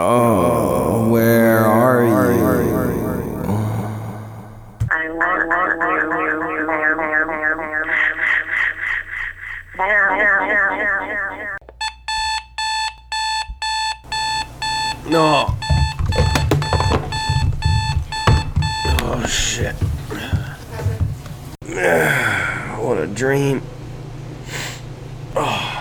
Oh, where are you? No. Oh shit. What a dream. Oh.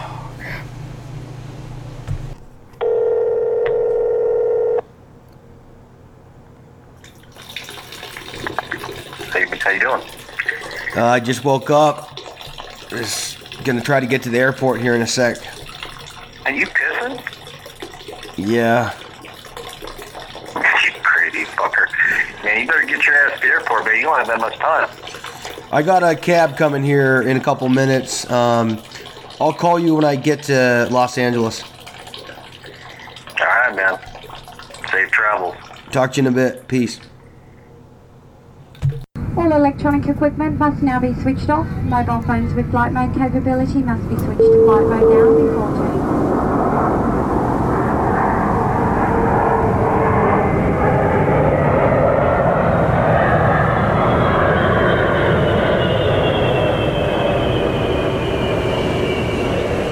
Hey, how you doing? Uh, I just woke up. Just gonna try to get to the airport here in a sec. Are you pissing? Yeah. You crazy fucker. Man, you better get your ass to the airport, man. You don't have that much time. I got a cab coming here in a couple minutes. Um, I'll call you when I get to Los Angeles. All right, man. Safe travels. Talk to you in a bit. Peace. All electronic equipment must now be switched off. Mobile phones with flight mode capability must be switched to flight mode now before turning.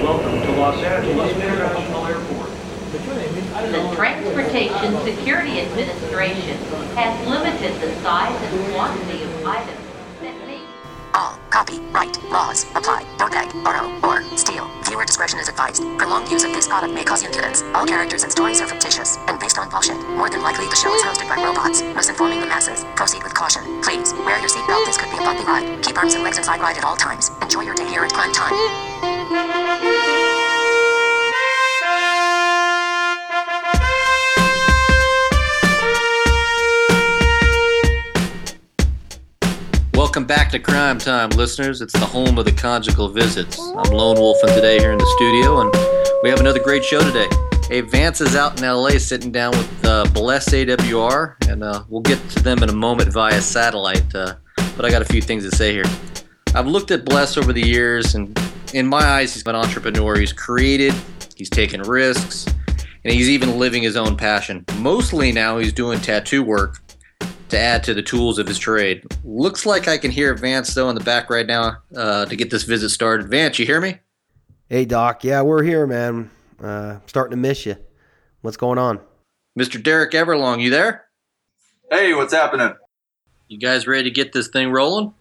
Welcome to Los Angeles International Airport. The Transportation Security Administration has limited impudence. All characters and stories are fictitious and based on bullshit. More than likely, the show is hosted by robots, misinforming the masses. Proceed with caution. Please wear your seatbelt. This could be a bumpy ride. Keep arms and legs inside ride at all times. Enjoy your day here at prime time. Welcome back to Crime Time, listeners. It's the home of the conjugal visits. I'm Lone Wolf, and today here in the studio, and we have another great show today. Hey, Vance is out in LA sitting down with uh, Bless AWR, and uh, we'll get to them in a moment via satellite. Uh, but I got a few things to say here. I've looked at Bless over the years, and in my eyes, he's an entrepreneur. He's created, he's taken risks, and he's even living his own passion. Mostly now, he's doing tattoo work to add to the tools of his trade. Looks like I can hear Vance though in the back right now uh, to get this visit started. Vance, you hear me? Hey, Doc. Yeah, we're here, man. Uh, starting to miss you. What's going on? Mr. Derek Everlong, you there? Hey, what's happening? You guys ready to get this thing rolling?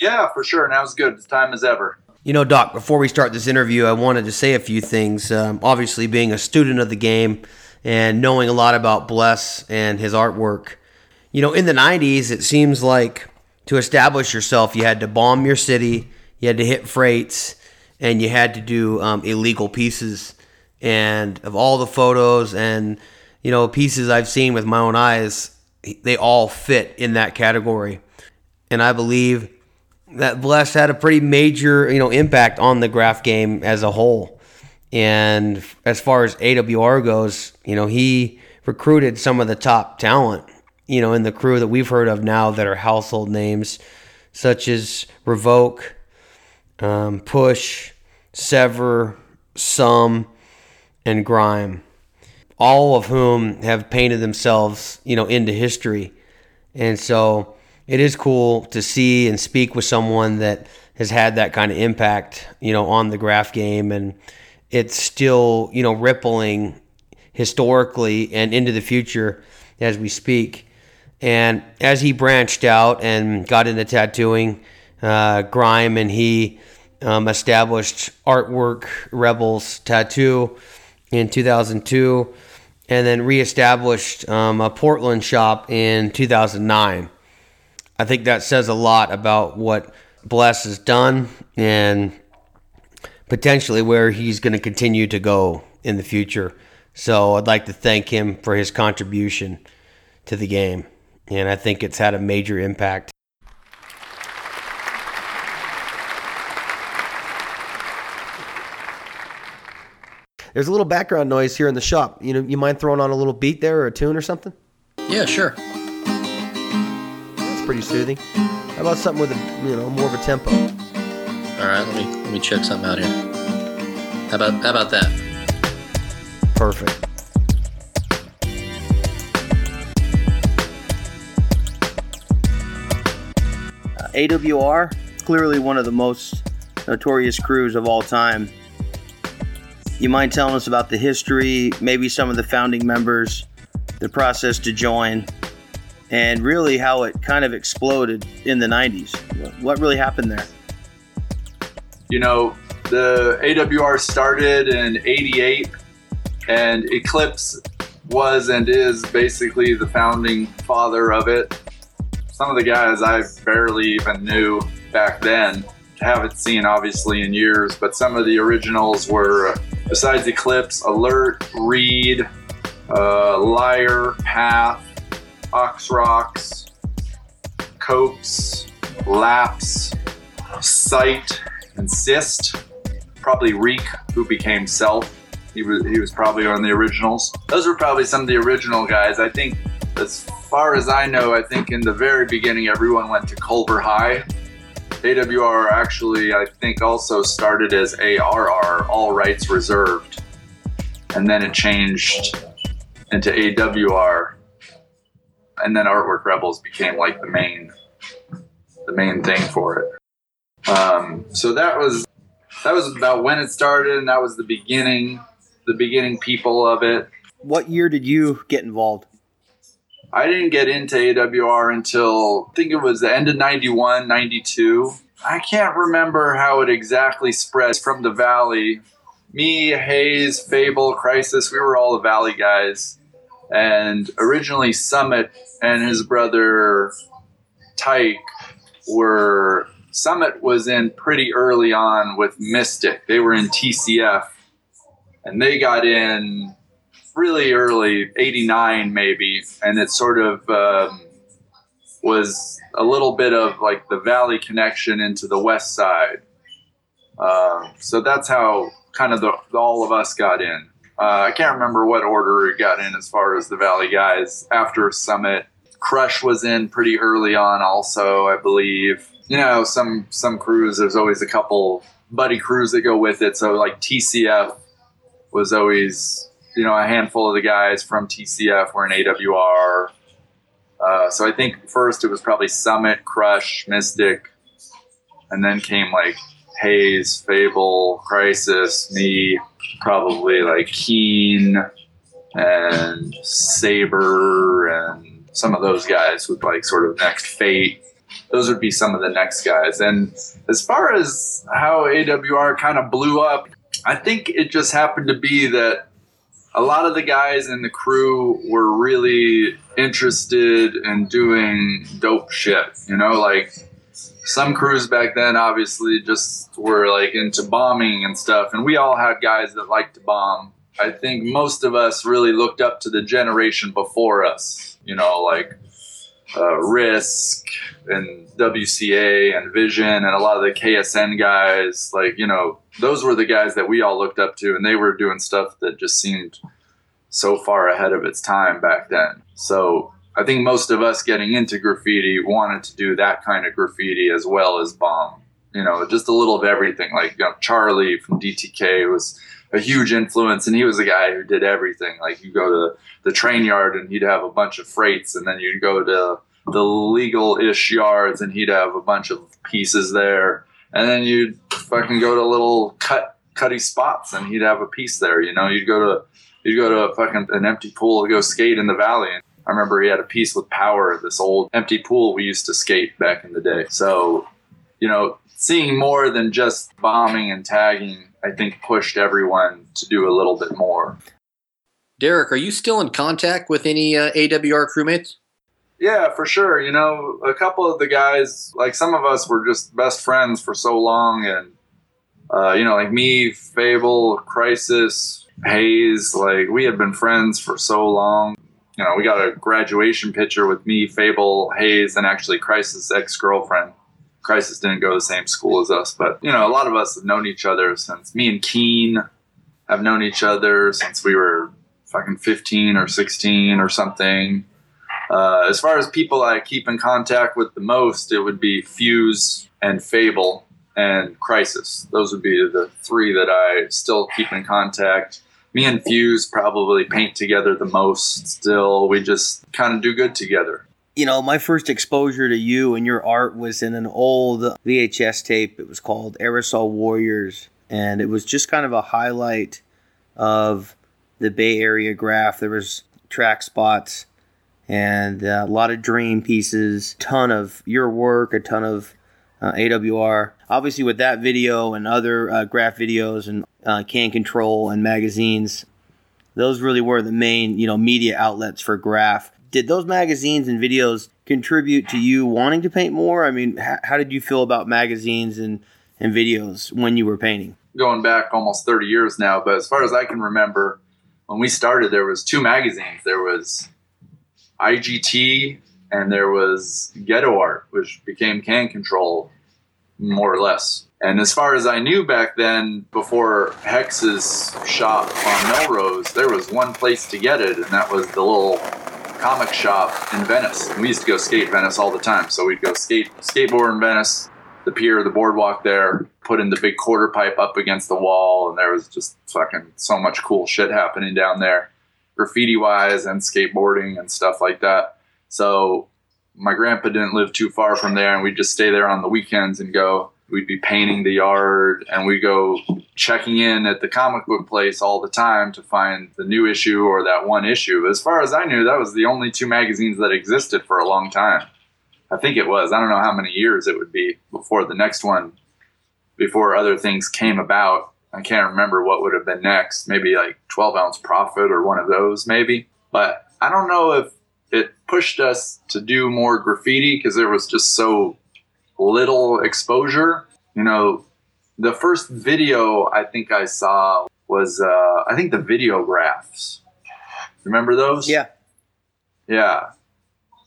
Yeah, for sure. Now's good. It's time as ever. You know, Doc, before we start this interview, I wanted to say a few things. Um, obviously, being a student of the game and knowing a lot about Bless and his artwork. You know, in the 90s, it seems like to establish yourself, you had to bomb your city, you had to hit freights, and you had to do um, illegal pieces. And of all the photos and, you know, pieces I've seen with my own eyes, they all fit in that category. And I believe that Bless had a pretty major, you know, impact on the graf game as a whole. And as far as AWR goes, you know, he recruited some of the top talent, you know, in the crew that we've heard of now that are household names, such as Revok, um, Push, Sever, Sum, and Grime, all of whom have painted themselves, you know, into history. And so it is cool to see and speak with someone that has had that kind of impact, you know, on the graf game and it's still, you know, rippling historically and into the future as we speak. And as he branched out and got into tattooing, uh, Grime and he um, established Artwork Rebels Tattoo in 2002 and then reestablished um, a Portland shop in 2009. I think that says a lot about what Bless has done and potentially where he's going to continue to go in the future. So I'd like to thank him for his contribution to the game. And I think it's had a major impact. There's a little background noise here in the shop. You know, you mind throwing on a little beat there or a tune or something? Yeah, sure. That's pretty soothing. How about something with a you know more of a tempo? All right, let me let me check something out here. How about how about that? Perfect. Uh, AWR, clearly one of the most notorious crews of all time. You mind telling us about the history, maybe some of the founding members, the process to join, and really how it kind of exploded in the 90s? What really happened there? You know, the AWR started in 88, and Eklips was and is basically the founding father of it. Some of the guys I barely even knew back then. Haven't seen obviously in years, but some of the originals were, besides Eklips, Alert, Reed, uh, Liar, Path, Ox Rocks, Copes, Laps, Sight, and Cyst. Probably Reek, who became Self. He was he was probably on the originals. Those were probably some of the original guys. I think, as far as I know, I think in the very beginning everyone went to Culver High. AWR actually, I think, also started as ARR, All Rights Reserved, and then it changed into AWR, and then Artwork Rebels became like the main the main thing for it. Um, so that was that was about when it started, and that was the beginning the beginning people of it. What year did you get involved? I didn't get into AWR until I think it was the end of 91, 92. I can't remember how it exactly spread from the Valley. Me, Hayes, Fable, Crisis, we were all the Valley guys. And originally, Summit and his brother Tyke were. Summit was in pretty early on with Mystic. They were in TCF and they got in really early 89 maybe and it sort of um, was a little bit of like the valley connection into the west side. Uh, so that's how kind of the, all of us got in. Uh, i can't remember what order it got in as far as the valley guys. After summit crush was in pretty early on also i believe. You know some some crews there's always a couple buddy crews that go with it. So like tcf was always, you know, a handful of the guys from TCF were in AWR. Uh, so I think first it was probably Summit, Crush, Mystic, and then came like Hayes, Fable, Crisis, me, probably like Keen and Saber and some of those guys with like sort of next Fate. Those would be some of the next guys. And as far as how AWR kind of blew up, I think it just happened to be that a lot of the guys in the crew were really interested in doing dope shit. You know, like some crews back then obviously just were like into bombing and stuff, and we all had guys that liked to bomb. I think most of us really looked up to the generation before us. You know, like uh, Risk and WCA and Vision and a lot of the KSN guys. Like, you know, those were the guys that we all looked up to, and they were doing stuff that just seemed so far ahead of its time back then. So I think most of us getting into graffiti wanted to do that kind of graffiti as well as bomb. You know, just a little of everything. Like you know, Charlie from DTK was a huge influence, and he was a guy who did everything. Like you go to the train yard, and he'd have a bunch of freights, and then you'd go to the legal-ish yards, and he'd have a bunch of pieces there and then you'd fucking go to little cut cutty spots, and he'd have a piece there. You know, you'd go to you'd go to a fucking an empty pool to go skate in the valley. I remember he had a piece with power, this old empty pool we used to skate back in the day. So, you know, seeing more than just bombing and tagging, I think pushed everyone to do a little bit more. Derek, are you still in contact with any uh, AWR crewmates? Yeah, for sure. You know, a couple of the guys, like some of us were just best friends for so long. And, uh, you know, like me, Fable, Crisis, Hayes, like we had been friends for so long. You know, we got a graduation picture with me, Fable, Hayes, and actually Crisis' ex girlfriend. Crisis didn't go to the same school as us, but, you know, a lot of us have known each other since me and Keen have known each other since we were fucking 15 or 16 or something uh, as far as people I keep in contact with the most, it would be Fuse and Fable and Crisis. Those would be the three that I still keep in contact. Me and Fuse probably paint together the most still. We just kind of do good together. You know, my first exposure to you and your art was in an old VHS tape. It was called Aerosol Warriors, and it was just kind of a highlight of the Bay Area graf. There was track spots and uh, a lot of dream pieces, ton of your work, a ton of uh, AWR. Obviously, with that video and other uh, graf videos and uh, can control and magazines, those really were the main you know media outlets for graf. Did those magazines and videos contribute to you wanting to paint more? I mean, h- how did you feel about magazines and and videos when you were painting? Going back almost 30 years now, but as far as I can remember, when we started, there was two magazines. There was IGT and there was Ghetto Art, which became Can Control, more or less. And as far as I knew back then, before Hex's shop on Melrose, there was one place to get it, and that was the little comic shop in Venice. And we used to go skate Venice all the time, so we'd go skate skateboard in Venice, the pier, the boardwalk there, put in the big quarter pipe up against the wall, and there was just fucking so much cool shit happening down there, graffiti wise and skateboarding and stuff like that. So my grandpa didn't live too far from there, and we'd just stay there on the weekends and go. We'd be painting the yard, and we go checking in at the comic book place all the time to find the new issue or that one issue. As far as I knew, that was the only two magazines that existed for a long time. I think it was. I don't know how many years it would be before the next one, before other things came about. I can't remember what would have been next. Maybe like 12 ounce Prophet or one of those, maybe. But I don't know if it pushed us to do more graffiti because there was just so little exposure. You know, the first video I think I saw was, uh, I think the videographs. Remember those? Yeah. Yeah.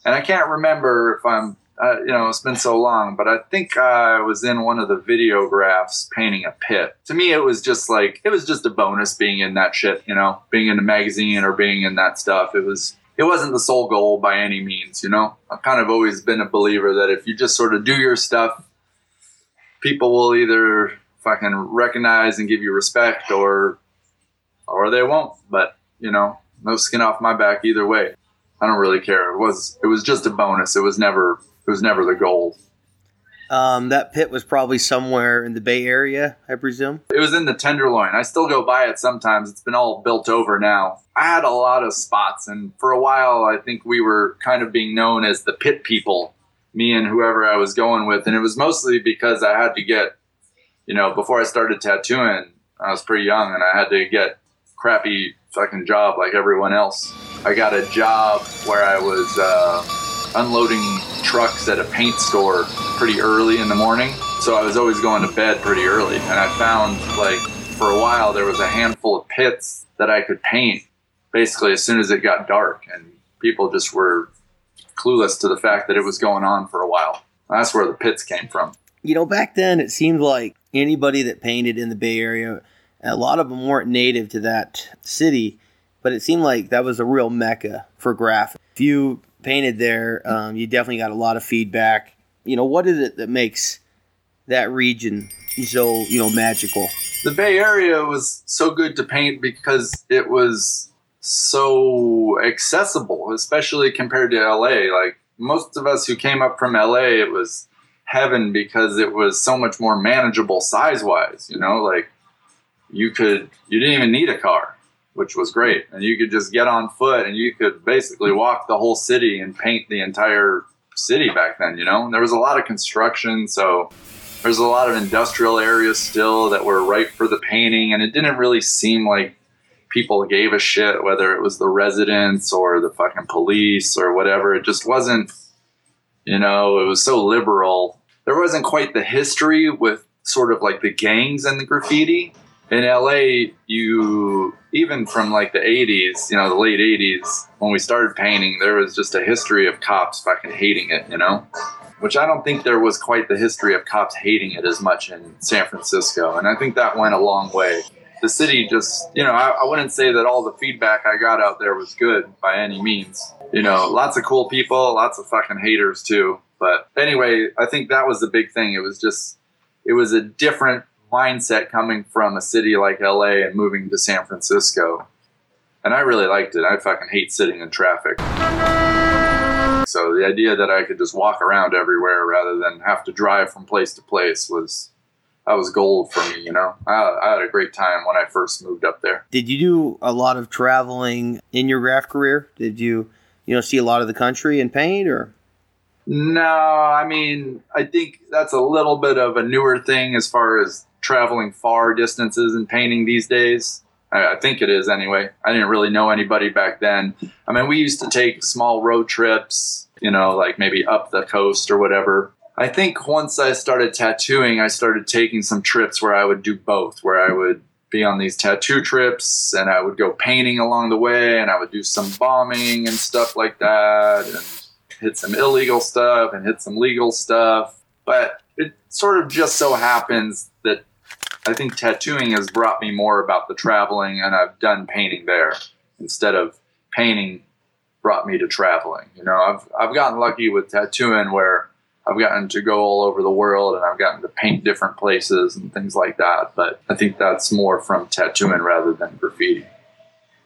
And I can't remember if I'm, uh, you know, it's been so long, but I think I was in one of the videographs painting a pit. To me, it was just like, it was just a bonus being in that shit, you know, being in a magazine or being in that stuff. It was, it wasn't the sole goal by any means, you know. I've kind of always been a believer that if you just sort of do your stuff, people will either fucking recognize and give you respect or, or they won't. But, you know, no skin off my back either way. I don't really care. It was it was just a bonus. It was never it was never the goal. Um, that pit was probably somewhere in the Bay Area, I presume. It was in the Tenderloin. I still go by it sometimes. It's been all built over now. I had a lot of spots, and for a while, I think we were kind of being known as the pit people, me and whoever I was going with. And it was mostly because I had to get, you know, before I started tattooing, I was pretty young and I had to get crappy fucking job like everyone else. I got a job where I was uh, unloading trucks at a paint store pretty early in the morning. So I was always going to bed pretty early. And I found, like, for a while, there was a handful of pits that I could paint basically as soon as it got dark. And people just were clueless to the fact that it was going on for a while. That's where the pits came from. You know, back then it seemed like anybody that painted in the Bay Area, a lot of them weren't native to that city, but it seemed like that was a real mecca for graphic. If you painted there, um, you definitely got a lot of feedback. You know, what is it that makes that region so, you know, magical? The Bay Area was so good to paint because it was so accessible, especially compared to LA. Like most of us who came up from LA, it was heaven because it was so much more manageable size wise, you know, like you could you didn't even need a car, which was great. And you could just get on foot and you could basically walk the whole city and paint the entire city back then, you know. And there was a lot of construction, so there's a lot of industrial areas still that were ripe for the painting and it didn't really seem like people gave a shit whether it was the residents or the fucking police or whatever. It just wasn't, you know, it was so liberal. There wasn't quite the history with sort of like the gangs and the graffiti. In LA, you, even from like the 80s, you know, the late 80s, when we started painting, there was just a history of cops fucking hating it, you know? Which I don't think there was quite the history of cops hating it as much in San Francisco. And I think that went a long way the city just, you know, I, I, wouldn't say that all the feedback I got out there was good by any means. You know, lots of cool people, lots of fucking haters too. But anyway, I think that was the big thing. It was just, it was a different mindset coming from a city like LA and moving to San Francisco. And I really liked it. I fucking hate sitting in traffic. So the idea that I could just walk around everywhere rather than have to drive from place to place was that was gold for me. You know, I, I had a great time when I first moved up there. Did you do a lot of traveling in your graf career? Did you, you know, see a lot of the country and paint, or? No, I mean, I think that's a little bit of a newer thing as far as traveling far distances and painting these days. I, I think it is anyway. I didn't really know anybody back then. I mean, we used to take small road trips, you know, like maybe up the coast or whatever. I think once I started tattooing, I started taking some trips where I would do both, where I would be on these tattoo trips and I would go painting along the way and I would do some bombing and stuff like that and hit some illegal stuff and hit some legal stuff. But it sort of just so happens I think tattooing has brought me more about the traveling and I've done painting there instead of painting brought me to traveling. You know, I've I've gotten lucky with tattooing where I've gotten to go all over the world and I've gotten to paint different places and things like that. But I think that's more from tattooing rather than graffiti.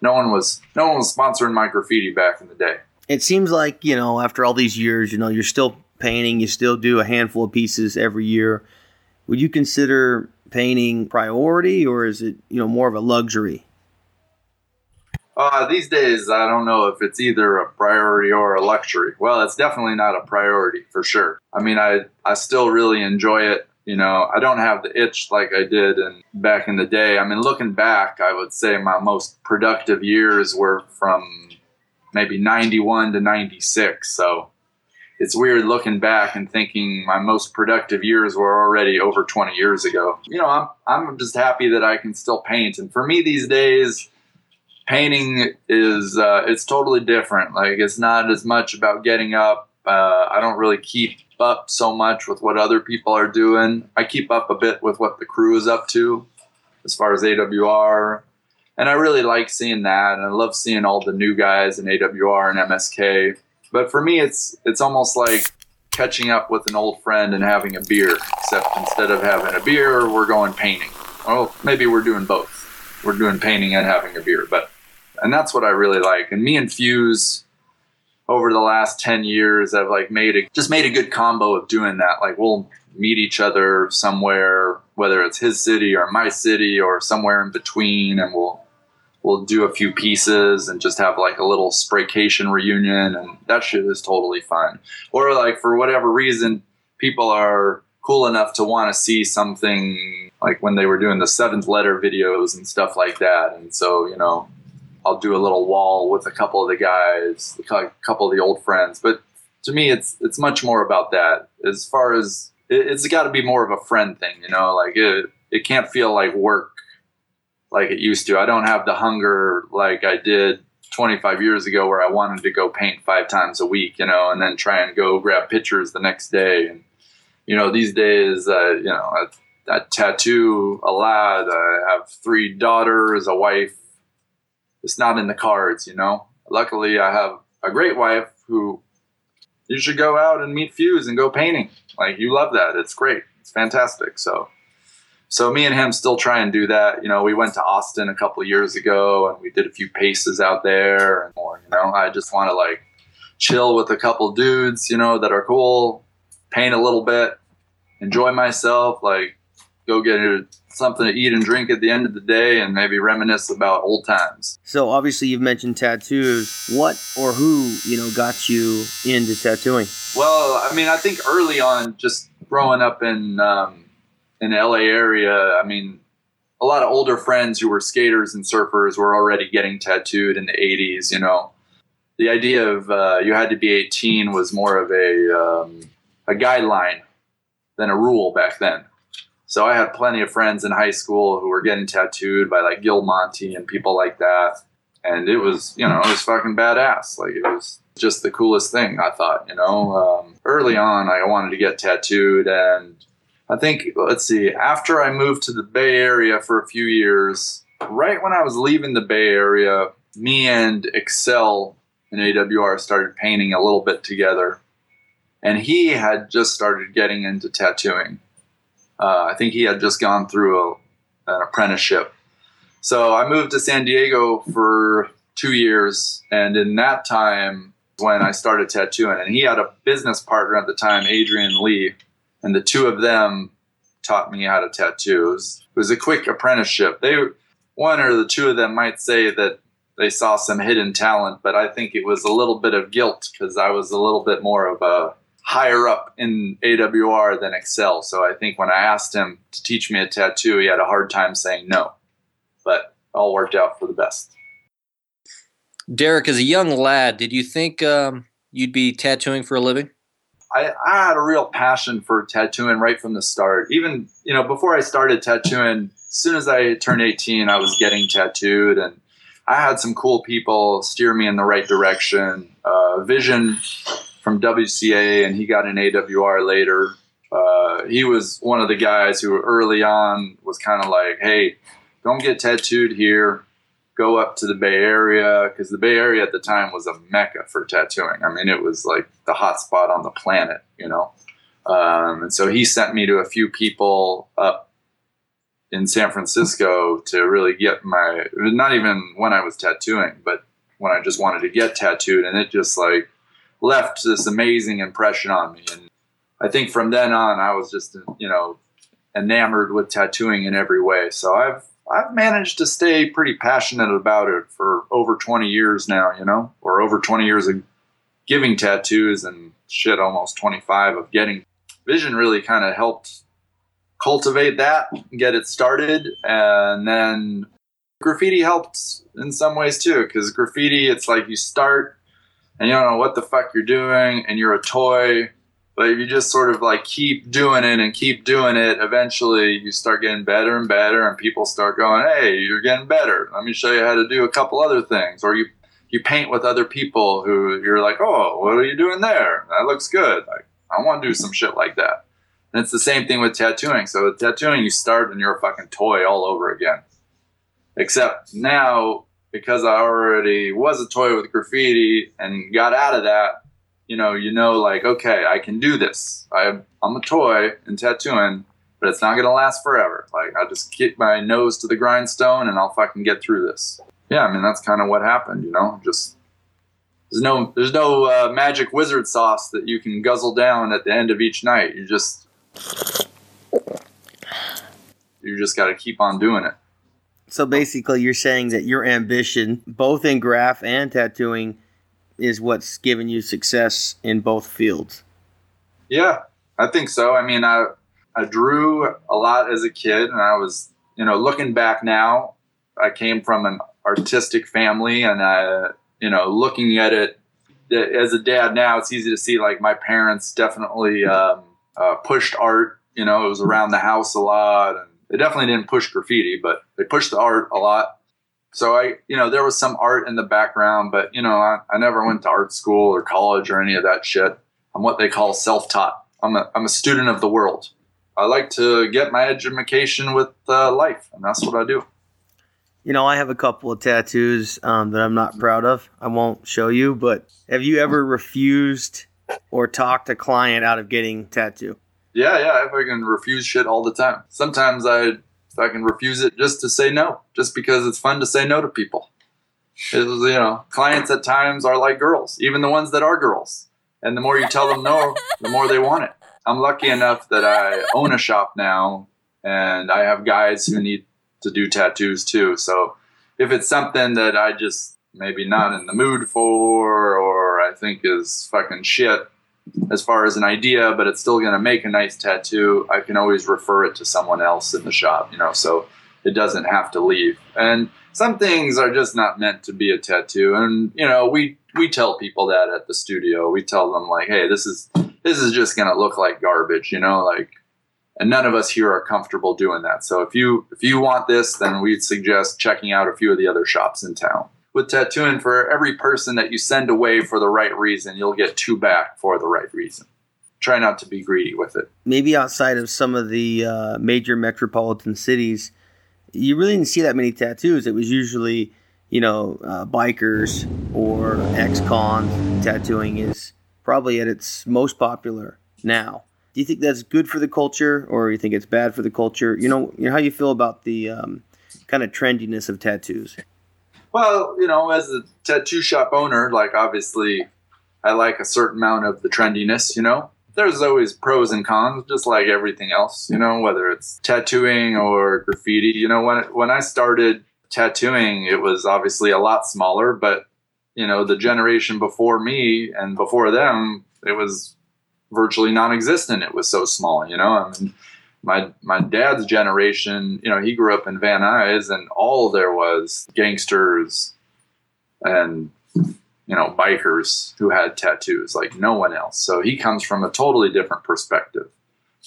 No one was no one was sponsoring my graffiti back in the day. It seems like you know after all these years, you know, you're still painting. You still do a handful of pieces every year. Would you consider painting priority, or is it you know more of a luxury? Uh, these days, I don't know if it's either a priority or a luxury. Well, it's definitely not a priority for sure. I mean, I I still really enjoy it. You know, I don't have the itch like I did in, back in the day. I mean, looking back, I would say my most productive years were from maybe 91 to 96. So it's weird looking back and thinking my most productive years were already over 20 years ago. You know, I'm I'm just happy that I can still paint. And for me these days, painting is uh, it's totally different. Like it's not as much about getting up. Uh, I don't really keep up so much with what other people are doing. I keep up a bit with what the crew is up to, as far as AWR, and I really like seeing that. And I love seeing all the new guys in AWR and MSK. But for me, it's it's almost like catching up with an old friend and having a beer. Except instead of having a beer, we're going painting. Well, maybe we're doing both. We're doing painting and having a beer, but and that's what I really like. And me and Fuse over the last 10 years i've like made a just made a good combo of doing that. Like we'll meet each other somewhere, whether it's his city or my city or somewhere in between, and we'll we'll do a few pieces and just have like a little spraycation reunion and that shit is totally fun. Or like for whatever reason, people are cool enough to want to see something like when they were doing the seventh letter videos and stuff like that. And so, you know, I'll do a little wall with a couple of the guys, a couple of the old friends. But to me, it's it's much more about that. As far as it, it's got to be more of a friend thing, you know. Like it, it can't feel like work like it used to. I don't have the hunger like I did 25 years ago, where I wanted to go paint five times a week, you know, and then try and go grab pictures the next day. And you know, these days, uh, you know, I, I tattoo a lad. I have three daughters, a wife, it's not in the cards, you know. Luckily, I have a great wife who you should go out and meet Fuse and go painting. Like you love that. It's great. It's fantastic. So, so me and him still try and do that. You know, we went to Austin a couple years ago and we did a few paces out there and more. You know, I just want to like chill with a couple dudes, you know, that are cool, paint a little bit, enjoy myself, like go get something to eat and drink at the end of the day and maybe reminisce about old times. So obviously you've mentioned tattoos. What or who, you know, got you into tattooing? Well, I mean, I think early on, just growing up in um, in LA area, I mean, a lot of older friends who were skaters and surfers were already getting tattooed in the 80s, you know. The idea of uh, you had to be 18 was more of a um, a guideline than a rule back then. So I had plenty of friends in high school who were getting tattooed by like Gill Montie and people like that. And it was, you know, it was fucking badass. Like it was just the coolest thing, I thought, you know. Um, early on, I wanted to get tattooed. And I think, let's see, after I moved to the Bay Area for a few years, right when I was leaving the Bay Area, me and Excel and AWR started painting a little bit together. And he had just started getting into tattooing uh, I think he had just gone through a, an apprenticeship. So I moved to San Diego for two years, and in that time, when I started tattooing. And he had a business partner at the time, Adrian Lee, and the two of them taught me how to tattoo. It was, it was a quick apprenticeship. They, one or the two of them might say that they saw some hidden talent, but I think it was a little bit of guilt because I was a little bit more of a higher up in AWR than Excel. So I think when I asked him to teach me a tattoo, he had a hard time saying no. But all worked out for the best. Derek, as a young lad, did you think um, you'd be tattooing for a living? I, I had a real passion for tattooing right from the start. Even, you know, before I started tattooing, as soon as I turned 18, I was getting tattooed and I had some cool people steer me in the right direction. Uh, Vision from WCA, and he got an AWR later. Uh, he was one of the guys who early on was kind of like, hey, don't get tattooed here. Go up to the Bay Area because the Bay Area at the time was a mecca for tattooing. I mean, it was like the hot spot on the planet, you know. Um, and so he sent me to a few people up in San Francisco to really get my not even when I was tattooing, but when I just wanted to get tattooed, and it just like left this amazing impression on me. And I think from then on, I was just you know enamored with tattooing in every way. So I've I've managed to stay pretty passionate about it for over 20 years now, you know, or over 20 years of giving tattoos and shit, almost 25 of getting. Vision really kind of helped cultivate that, get it started, and then graffiti helped in some ways too, because graffiti, it's like you start and you don't know what the fuck you're doing, and you're a toy, but if you just sort of like keep doing it and keep doing it, eventually you start getting better and better, and people start going, "Hey, you're getting better. Let me show you how to do a couple other things." Or you you paint with other people who you're like, "Oh, what are you doing there? That looks good. Like, I want to do some shit like that." And it's the same thing with tattooing. So with tattooing, you start and you're a fucking toy all over again. Except now, because I already was a toy with graffiti and got out of that, you know, you know, like, okay, I can do this. I, I'm a toy in tattooing, but it's not going to last forever. Like, I'll just keep my nose to the grindstone and I'll fucking get through this. Yeah, I mean, that's kind of what happened, you know, just there's no there's no uh, magic wizard sauce that you can guzzle down at the end of each night. You just you just got to keep on doing it. So basically, you're saying that your ambition, both in graf and tattooing, is what's given you success in both fields. Yeah, I think so. I mean, I I drew a lot as a kid, and I was, you know, looking back now, I came from an artistic family, and I, you know, looking at it as a dad now, it's easy to see like my parents definitely um, uh, pushed art. You know, it was around the house a lot, and they definitely didn't push graffiti, but they pushed the art a lot. So I, you know, there was some art in the background, but you know, I, I never went to art school or college or any of that shit. I'm what they call self-taught. I'm a, I'm a student of the world. I like to get my education with uh, life, and that's what I do. You know, I have a couple of tattoos um, that I'm not proud of. I won't show you, but have you ever refused or talked a client out of getting tattoo? Yeah, yeah. If I can refuse shit all the time. Sometimes I I can refuse it just to say no, just because it's fun to say no to people. It was, you know, clients at times are like girls, even the ones that are girls. And the more you tell them no, the more they want it. I'm lucky enough that I own a shop now, and I have guys who need to do tattoos too. So if it's something that I just maybe not in the mood for, or I think is fucking shit, as far as an idea, but it's still going to make a nice tattoo, I can always refer it to someone else in the shop, you know, so it doesn't have to leave. And some things are just not meant to be a tattoo. And, you know, we, we tell people that at the studio. We tell them like, hey, this is, this is just going to look like garbage, you know, like, and none of us here are comfortable doing that. So if you, if you want this, then we'd suggest checking out a few of the other shops in town with tattooing, for every person that you send away for the right reason, you'll get two back for the right reason. Try not to be greedy with it. Maybe outside of some of the uh, major metropolitan cities, you really didn't see that many tattoos. It was usually, you know, uh, bikers or ex-cons. Tattooing is probably at its most popular now. Do you think that's good for the culture, or you think it's bad for the culture? You know, you know how you feel about the um, kind of trendiness of tattoos. Well, you know, as a tattoo shop owner, like obviously I like a certain amount of the trendiness, you know. There's always pros and cons, just like everything else, you know, whether it's tattooing or graffiti. You know, when when I started tattooing, it was obviously a lot smaller, but you know, the generation before me and before them, it was virtually non-existent. It was so small, you know. I mean, my my dad's generation, you know, he grew up in Van Nuys, and all there was gangsters and you know bikers who had tattoos, like no one else. So he comes from a totally different perspective.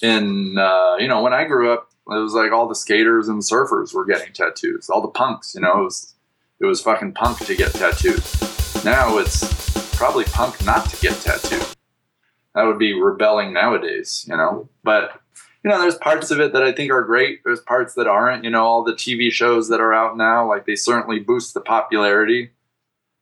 And uh, you know, when I grew up, it was like all the skaters and surfers were getting tattoos. All the punks, you know, it was it was fucking punk to get tattoos. Now it's probably punk not to get tattooed. That would be rebelling nowadays, you know. But you know, there's parts of it that I think are great. There's parts that aren't. You know, all the TV shows that are out now, like they certainly boost the popularity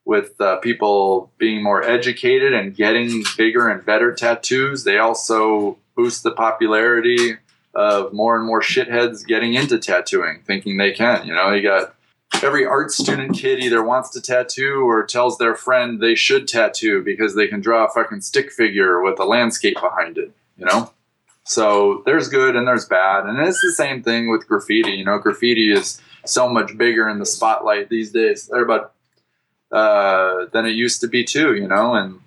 with uh, people being more educated and getting bigger and better tattoos. They also boost the popularity of more and more shitheads getting into tattooing, thinking they can. You know, you got every art student kid either wants to tattoo or tells their friend they should tattoo because they can draw a fucking stick figure with a landscape behind it, you know? So there's good and there's bad. And it's the same thing with graffiti. You know, graffiti is so much bigger in the spotlight these days. They're about uh, than it used to be too, you know, and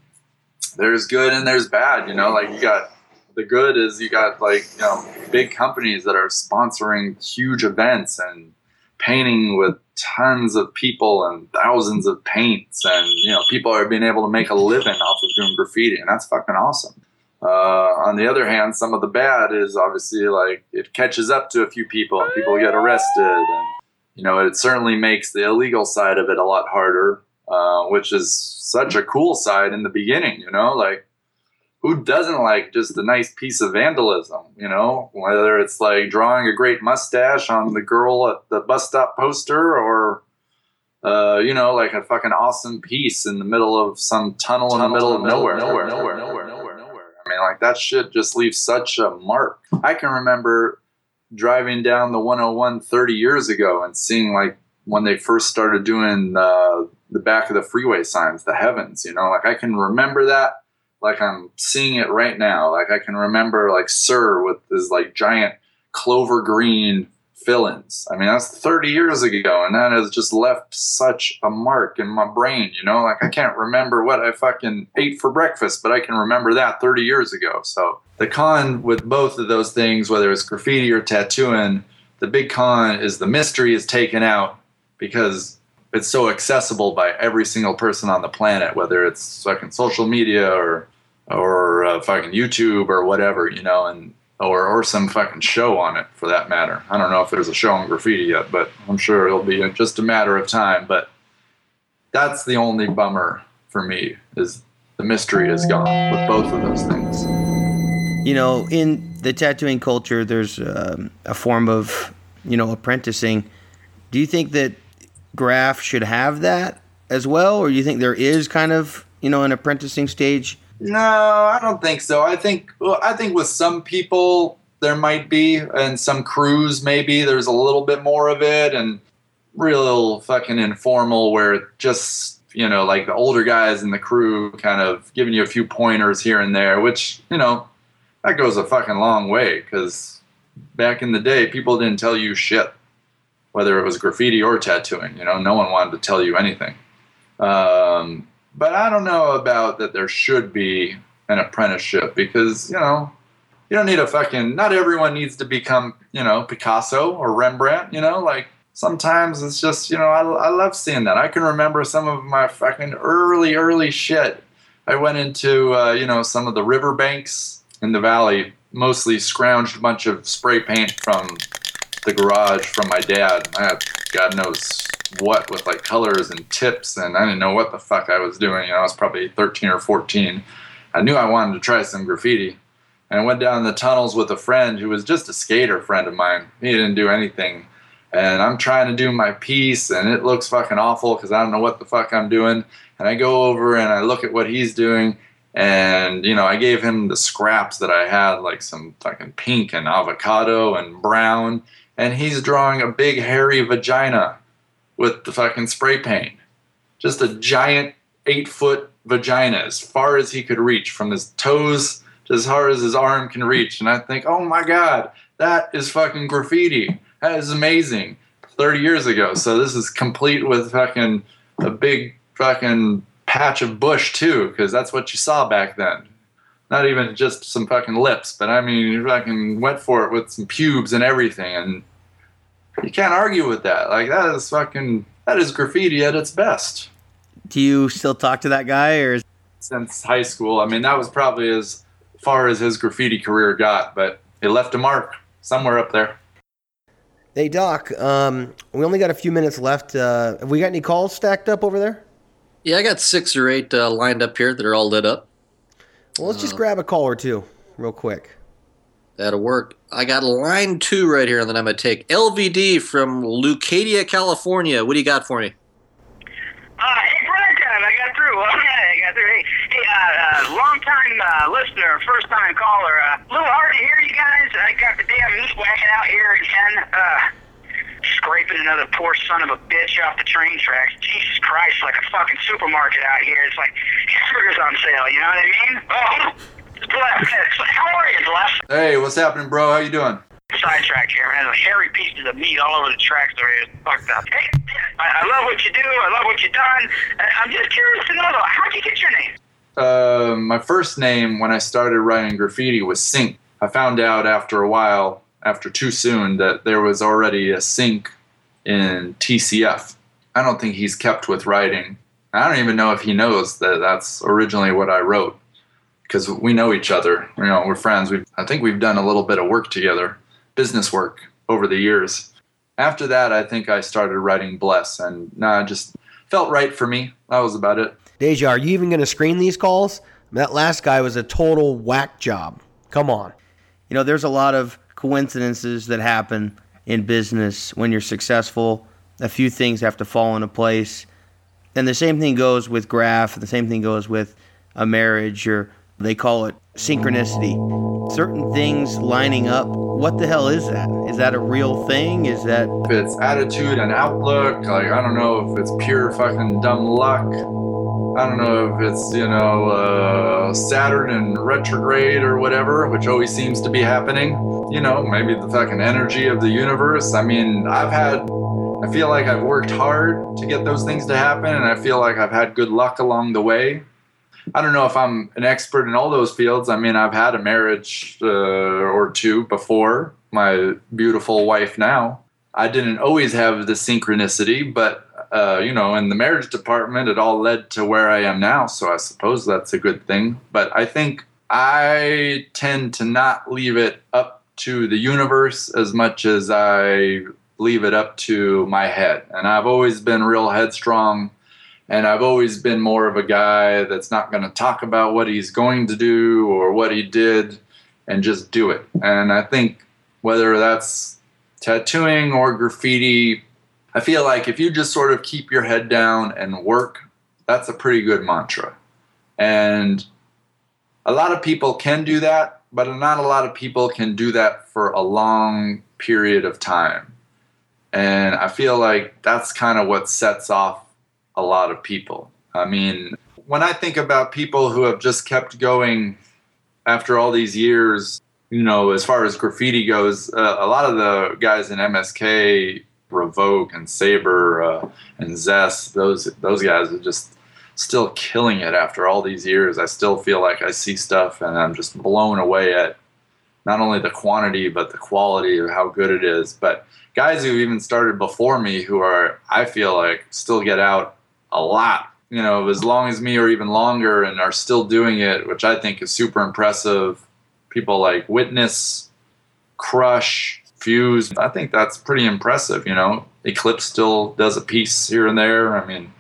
there's good and there's bad, you know, like you got the good is you got like, you know, big companies that are sponsoring huge events and painting with tons of people and thousands of paints and you know people are being able to make a living off of doing graffiti and that's fucking awesome uh, on the other hand some of the bad is obviously like it catches up to a few people and people get arrested and you know it certainly makes the illegal side of it a lot harder uh, which is such a cool side in the beginning you know? Like who doesn't like just a nice piece of vandalism, you know? Whether it's like drawing a great mustache on the girl at the bus stop poster or, uh, you know, like a fucking awesome piece in the middle of some tunnel, tunnel in the middle of nowhere, nowhere, nowhere, nowhere, nowhere, like that shit just leaves such a mark. I can remember driving down the 101 30 years ago and seeing like when they first started doing uh, the back of the freeway signs, the heavens, you know, like I can remember that like I'm seeing it right now. Like I can remember like Sir with his like giant clover green fill-ins. I mean, that's 30 years ago, and that has just left such a mark in my brain. You know, like I can't remember what I fucking ate for breakfast, but I can remember that 30 years ago. So the con with both of those things, whether it's graffiti or tattooing, the big con is the mystery is taken out because it's so accessible by every single person on the planet, whether it's fucking social media or or uh, fucking YouTube or whatever, you know, and or or some fucking show on it for that matter. I don't know if there's a show on graffiti yet, but I'm sure it'll be just a matter of time. But that's the only bummer for me is the mystery is gone with both of those things. You know, in the tattooing culture, there's um, a form of you know apprenticing. Do you think that Graf should have that as well, or do you think there is kind of you know an apprenticing stage? No, I don't think so. I think well, I think with some people there might be, and some crews maybe there's a little bit more of it, and real fucking informal where just you know like the older guys in the crew kind of giving you a few pointers here and there, which you know that goes a fucking long way because back in the day people didn't tell you shit whether it was graffiti or tattooing. You know, no one wanted to tell you anything. Um, but I don't know about that there should be an apprenticeship because, you know, you don't need a fucking, not everyone needs to become, you know, Picasso or Rembrandt, you know, like sometimes it's just, you know, I, I love seeing that. I can remember some of my fucking early, early shit. I went into, uh, you know, some of the riverbanks in the valley, mostly scrounged a bunch of spray paint from the garage from my dad. I had God knows what with like colors and tips, and I didn't know what the fuck I was doing. You know, I was probably 13 or 14. I knew I wanted to try some graffiti. And I went down the tunnels with a friend who was just a skater friend of mine. He didn't do anything. And I'm trying to do my piece, and it looks fucking awful because I don't know what the fuck I'm doing. And I go over and I look at what he's doing, and you know i gave him the scraps that i had like some fucking pink and avocado and brown and he's drawing a big hairy vagina with the fucking spray paint. Just a giant eight foot vagina as far as he could reach from his toes to as far as his arm can reach. And I think, oh my God, that is fucking graffiti. That is amazing. 30 years ago. So this is complete with fucking a big fucking patch of bush too, because that's what you saw back then. Not even just some fucking lips, but I mean, you fucking went for it with some pubes and everything. And you can't argue with that. Like, that is fucking, that is graffiti at its best. Do you still talk to that guy, or since high school. I mean, that was probably as far as his graffiti career got, but it left a mark somewhere up there. Hey Doc, um, we only got a few minutes left. Uh, have we got any calls stacked up over there? Yeah, I got six or eight uh, lined up here that are all lit up. Well, let's just grab a call or two real quick. That'll work. I got a line two right here, and then I'm gonna take LVD from Leucadia, California. What do you got for me? Uh, hey, Brian, I got through. Right, I got through. Hey, hey uh, uh, long time uh, listener, first time caller. Uh, a little hard to hear you guys. I got the damn meat wagon out here again. Uh, scraping another poor son of a bitch off the train tracks. Jesus Christ, like a fucking supermarket out here. It's like hamburgers on sale. You know what I mean? Oh. How are you, Bless? Hey, what's happening, bro? How you doing? sidetracked here, man. Hairy pieces of meat all over the tracks are fucked up. Hey, I, I love what you do. I love what you've done. I'm just curious to know though, how'd you get your name? Uh, my first name when I started writing graffiti was Sink. I found out after a while, after too soon, that there was already a Sink in TCF. I don't think he's kept with writing. I don't even know if he knows that that's originally what I wrote because we know each other. You know, we're friends. We I think we've done a little bit of work together, business work over the years. After that, I think I started writing Bless, and nah, it just felt right for me. That was about it. Deja, are you even going to screen these calls? That last guy was a total whack job. Come on. You know, there's a lot of coincidences that happen in business when you're successful. A few things have to fall into place. And the same thing goes with graf, the same thing goes with a marriage, or they call it synchronicity. Certain things lining up. What the hell is that? Is that a real thing? Is that If it's attitude and outlook, like I don't know if it's pure fucking dumb luck. I don't know if it's you know uh, Saturn in retrograde or whatever, which always seems to be happening. You know, maybe the fucking energy of the universe. I mean, I've had, I feel like I've worked hard to get those things to happen, and I feel like I've had good luck along the way. I don't know if I'm an expert in all those fields. I mean, I've had a marriage uh, or two before my beautiful wife now. I didn't always have the synchronicity, but uh, you know, in the marriage department, it all led to where I am now. So I suppose that's a good thing. But I think I tend to not leave it up to the universe as much as I leave it up to my head. And I've always been real headstrong. And I've always been more of a guy that's not going to talk about what he's going to do or what he did and just do it. And I think whether that's tattooing or graffiti, I feel like if you just sort of keep your head down and work, that's a pretty good mantra. And a lot of people can do that, but not a lot of people can do that for a long period of time. And I feel like that's kind of what sets off a lot of people. I mean, when I think about people who have just kept going after all these years, you know, as far as graffiti goes, uh, a lot of the guys in MSK, Revok and Saber uh, and Zest, those those guys are just still killing it after all these years. I still feel like I see stuff and I'm just blown away at not only the quantity but the quality of how good it is. But guys who even started before me who are I feel like still get out a lot, you know, as long as me or even longer and are still doing it, which I think is super impressive. People like Witness, Crush, Fuse. I think that's pretty impressive, you know. Eklips still does a piece here and there. I mean,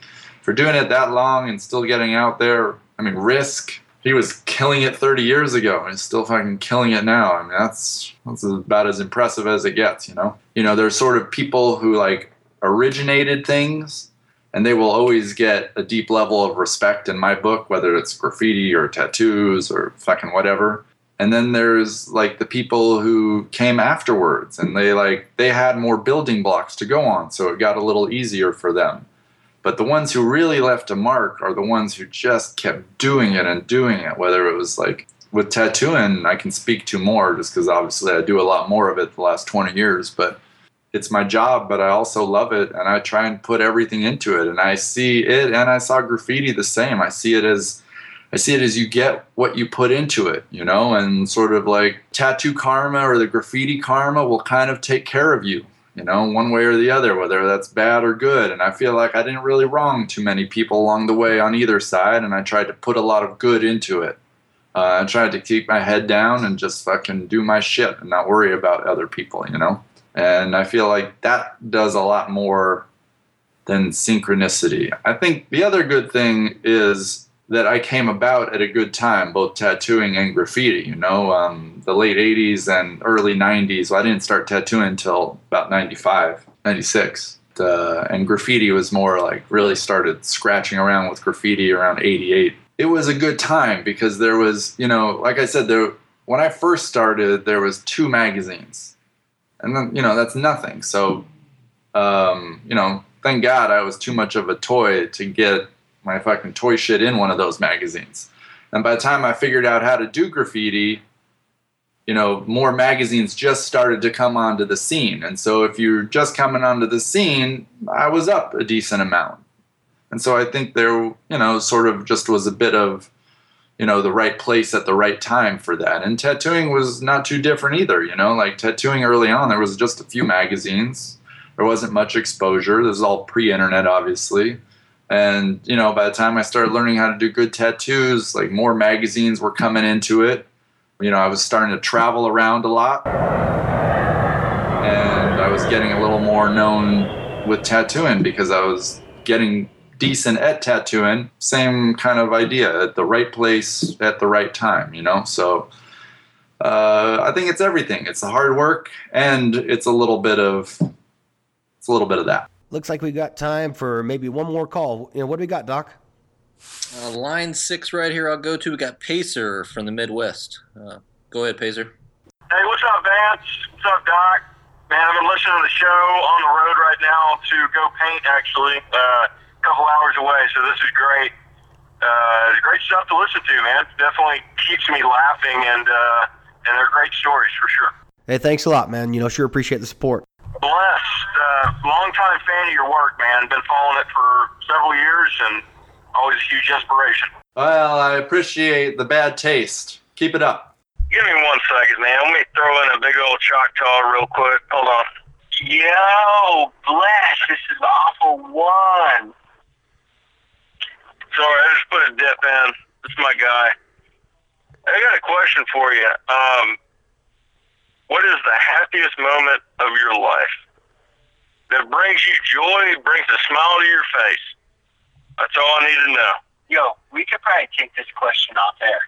for doing it that long and still getting out there, I mean, Risk, he was killing it 30 years ago and still fucking killing it now. I mean, that's that's about as impressive as it gets, you know. You know, there's sort of people who like originated things and they will always get a deep level of respect in my book, whether it's graffiti or tattoos or fucking whatever. And then there's like the people who came afterwards and they like they had more building blocks to go on, so it got a little easier for them. But the ones who really left a mark are the ones who just kept doing it and doing it. Whether it was like with tattooing, I can speak to more just because obviously I do a lot more of it the last 20 years. But it's my job, but I also love it and I try and put everything into it. And I see it and I saw graffiti the same. I see it as I see it as you get what you put into it, you know, and sort of like tattoo karma or the graffiti karma will kind of take care of you, you know, one way or the other, whether that's bad or good. And I feel like I didn't really wrong too many people along the way on either side, and I tried to put a lot of good into it. Uh, I tried to keep my head down and just fucking do my shit and not worry about other people, you know? And I feel like that does a lot more than synchronicity. I think the other good thing is that I came about at a good time, both tattooing and graffiti. You know, um, the late 80s and early 90s. Well, I didn't start tattooing until about 95, 96. Uh, and graffiti was more like really started scratching around with graffiti around 88. It was a good time because there was, you know, like I said, there when I first started, there was two magazines, and then you know that's nothing. So, um, you know, thank God I was too much of a toy to get my fucking toy shit in one of those magazines. And by the time I figured out how to do graffiti, you know, more magazines just started to come onto the scene. And so if you're just coming onto the scene, I was up a decent amount. And so I think there, you know, sort of just was a bit of, you know, the right place at the right time for that. And tattooing was not too different either, you know, like tattooing early on, there was just a few magazines. There wasn't much exposure. This is all pre internet, obviously. And, you know, by the time I started learning how to do good tattoos, like more magazines were coming into it. You know, I was starting to travel around a lot. And I was getting a little more known with tattooing because I was getting decent at tattooing. Same kind of idea at the right place at the right time, you know? So uh, I think it's everything. It's the hard work and it's a little bit of it's a little bit of that. Looks like we got time for maybe one more call. You know, what do we got, Doc? Uh, line six right here. I'll go to. We got Pacer from the Midwest. Uh, go ahead, Pacer. Hey, what's up, Vance? What's up, Doc? Man, I've been listening to the show on the road right now to go paint, actually, uh, a couple hours away, so this is great. Uh, it's great stuff to listen to, man. Definitely keeps me laughing, and uh, and they're great stories for sure. Hey, thanks a lot, man. You know, sure appreciate the support. Blessed. Uh, longtime fan of your work, man. Been following it for several years, and always a huge inspiration. Well, I appreciate the bad taste. Keep it up. Give me one second, man. Let me throw in a big old Choctaw real quick. Hold on. Yo, bless. This is awful one. Sorry, I just put a dip in. This is my guy. I got a question for you. Um, what is the happiest moment of your life that brings you joy, brings a smile to your face? That's all I need to know. Yo, we could probably take this question off air.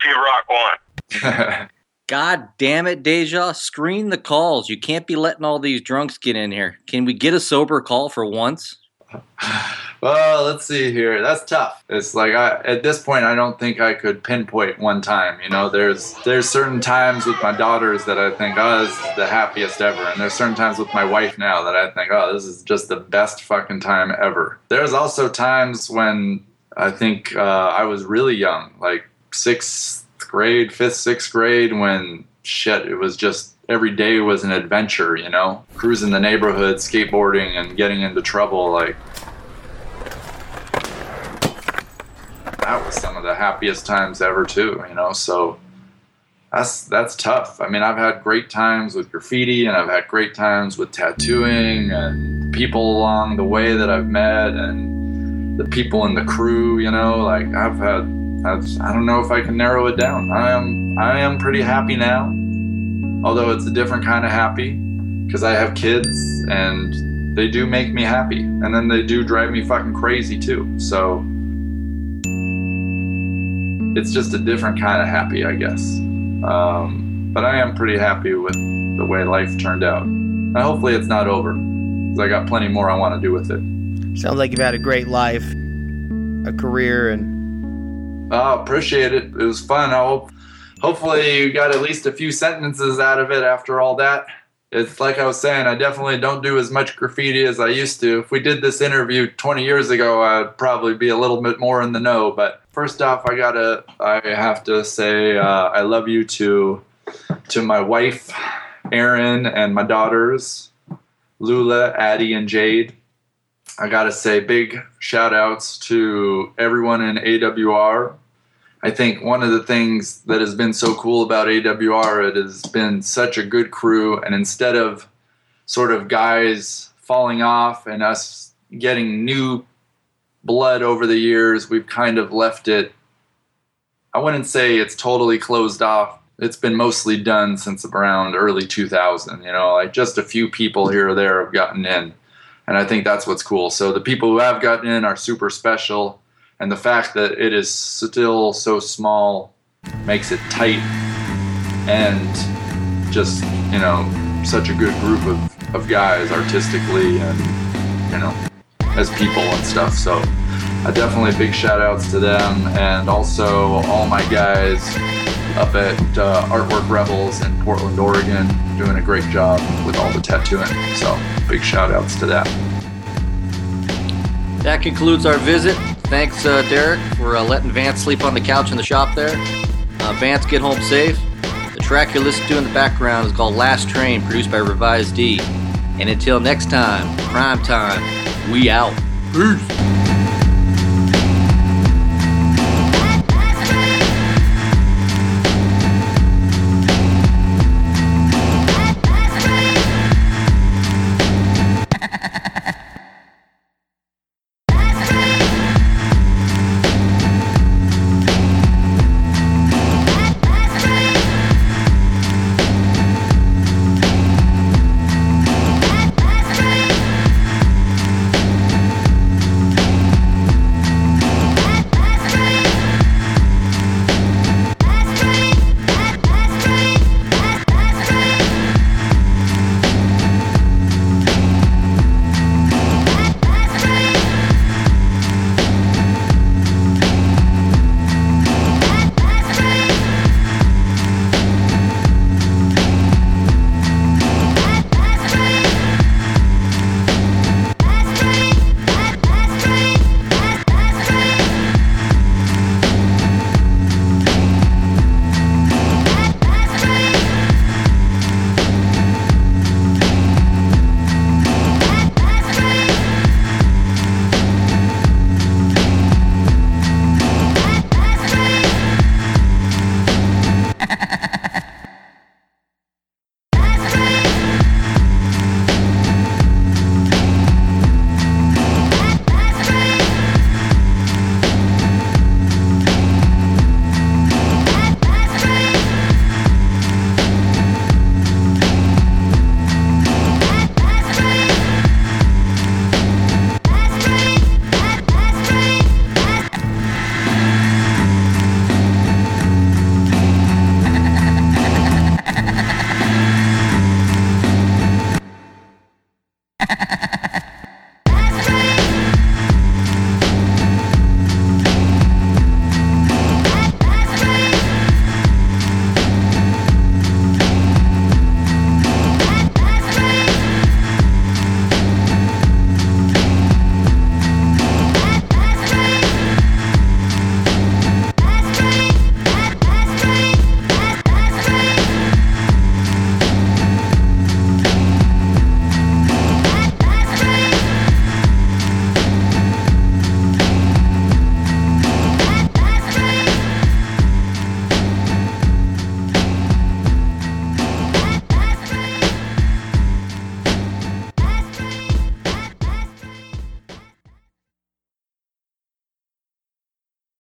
P Rock one. God damn it, Deja. Screen the calls. You can't be letting all these drunks get in here. Can we get a sober call for once? Well, let's see here. That's tough. It's like I, at this point, I don't think I could pinpoint one time. You know, there's there's certain times with my daughters that I think, oh, this is the happiest ever, and there's certain times with my wife now that I think, oh, this is just the best fucking time ever. There's also times when I think uh, I was really young, like sixth grade, fifth, sixth grade, when shit, it was just every day was an adventure. You know, cruising the neighborhood, skateboarding, and getting into trouble, like. that was some of the happiest times ever too you know so that's that's tough i mean i've had great times with graffiti and i've had great times with tattooing and people along the way that i've met and the people in the crew you know like i've had I've, i don't know if i can narrow it down i am i am pretty happy now although it's a different kind of happy because i have kids and they do make me happy and then they do drive me fucking crazy too so it's just a different kind of happy, I guess. Um, but I am pretty happy with the way life turned out. And hopefully it's not over, because I got plenty more I want to do with it. Sounds like you've had a great life, a career, and. Oh, appreciate it. It was fun. I hope, hopefully you got at least a few sentences out of it after all that. it's like I was saying, I definitely don't do as much graffiti as I used to. If we did this interview 20 years ago, I'd probably be a little bit more in the know. But first off, I gotta, I have to say, uh, I love you to, to my wife, Erin, and my daughters, Lula, Addie, and Jade. I gotta say, big shout outs to everyone in AWR. I think one of the things that has been so cool about AWR, it has been such a good crew. And instead of sort of guys falling off and us getting new blood over the years, we've kind of left it. I wouldn't say it's totally closed off. It's been mostly done since around early 2000. You know, like just a few people here or there have gotten in. And I think that's what's cool. So the people who have gotten in are super special and the fact that it is still so small makes it tight and just you know such a good group of, of guys artistically and you know as people and stuff. So uh, definitely big shout outs to them and also all my guys up at uh, artwork rebels in portland oregon doing a great job with all the tattooing. So big shout outs to that. That concludes our visit. Thanks, uh, Derek, for uh, letting Vance sleep on the couch in the shop there. Uh, Vance, get home safe. The track you're listening to in the background is called Last Train, produced by Revised D. And until next time, prime time, we out. Peace.